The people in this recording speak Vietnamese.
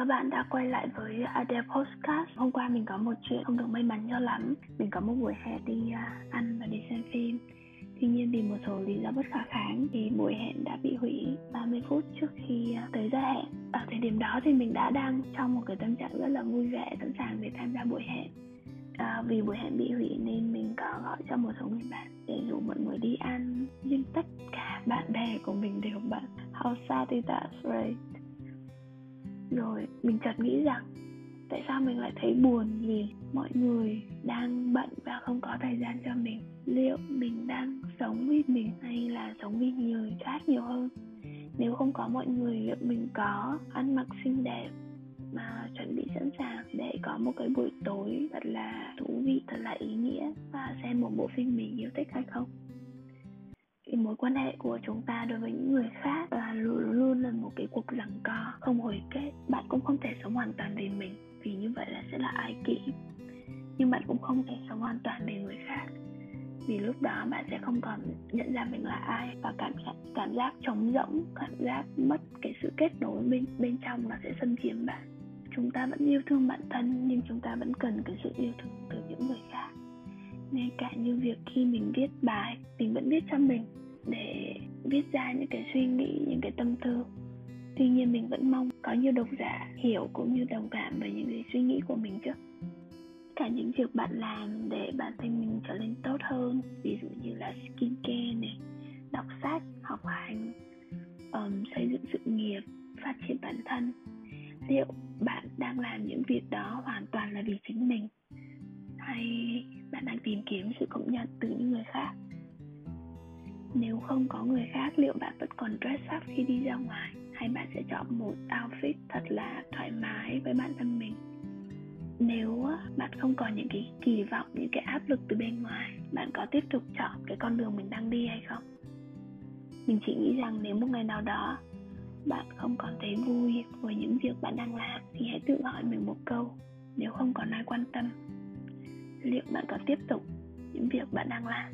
Các bạn đã quay lại với Ade Podcast. hôm qua mình có một chuyện không được may mắn cho lắm mình có một buổi hẹn đi à, ăn và đi xem phim Tuy nhiên vì một số lý do bất khả kháng thì buổi hẹn đã bị hủy 30 phút trước khi à, tới giờ hẹn. Ở thời điểm đó thì mình đã đang trong một cái tâm trạng rất là vui vẻ sẵn sàng để tham gia buổi hẹn. À, vì buổi hẹn bị hủy nên mình có gọi cho một số người bạn để rủ mọi người đi ăn nhưng tất cả bạn bè của mình đều bận how sad is that right rồi mình chợt nghĩ rằng tại sao mình lại thấy buồn vì mọi người đang bận và không có thời gian cho mình? Liệu mình đang sống vì mình hay là sống vì người khác nhiều hơn? Nếu không có mọi người, liệu mình có ăn mặc xinh đẹp mà chuẩn bị sẵn sàng để có một cái buổi tối thật là thú vị, thật là ý nghĩa và xem một bộ phim mình yêu thích hay không? Mối quan hệ của chúng ta đối với những người khác ờ, luôn luôn là một cái cuộc giằng co không hồi kết. Bạn cũng không thể sống hoàn toàn vì mình, vì như vậy là sẽ là ai kỷ. Nhưng bạn cũng không thể sống hoàn toàn vì người khác, vì lúc đó bạn sẽ không còn nhận ra mình là ai. Và cảm giác cảm giác trống rỗng, cảm giác mất cái sự kết nối bên bên trong nó sẽ xâm chiếm bạn. Chúng ta vẫn yêu thương bản thân, nhưng chúng ta vẫn cần cái sự yêu thương từ những người khác. Ngay cả như việc khi mình viết bài, mình vẫn viết cho mình để viết ra những cái suy nghĩ những cái tâm tư. Tuy nhiên mình vẫn mong có nhiều độc giả hiểu cũng như đồng cảm với những cái suy nghĩ của mình chứ. Cả những việc bạn làm để bản thân mình trở nên tốt hơn ví dụ như là skincare này đọc sách học hành um, xây dựng sự nghiệp phát triển bản thân. Liệu bạn đang làm những việc đó hoàn toàn là vì chính mình? Hay bạn đang tìm kiếm sự công nhận từ những nếu không có người khác, liệu bạn vẫn còn dress up khi đi ra ngoài? Hay bạn sẽ chọn một outfit thật là thoải mái với bản thân mình? Nếu bạn không còn những cái kỳ vọng, những cái áp lực từ bên ngoài, bạn có tiếp tục chọn cái con đường mình đang đi hay không? Mình chỉ nghĩ rằng nếu một ngày nào đó bạn không còn thấy vui với những việc bạn đang làm, thì hãy tự hỏi mình một câu, nếu không còn ai quan tâm, liệu bạn có tiếp tục những việc bạn đang làm?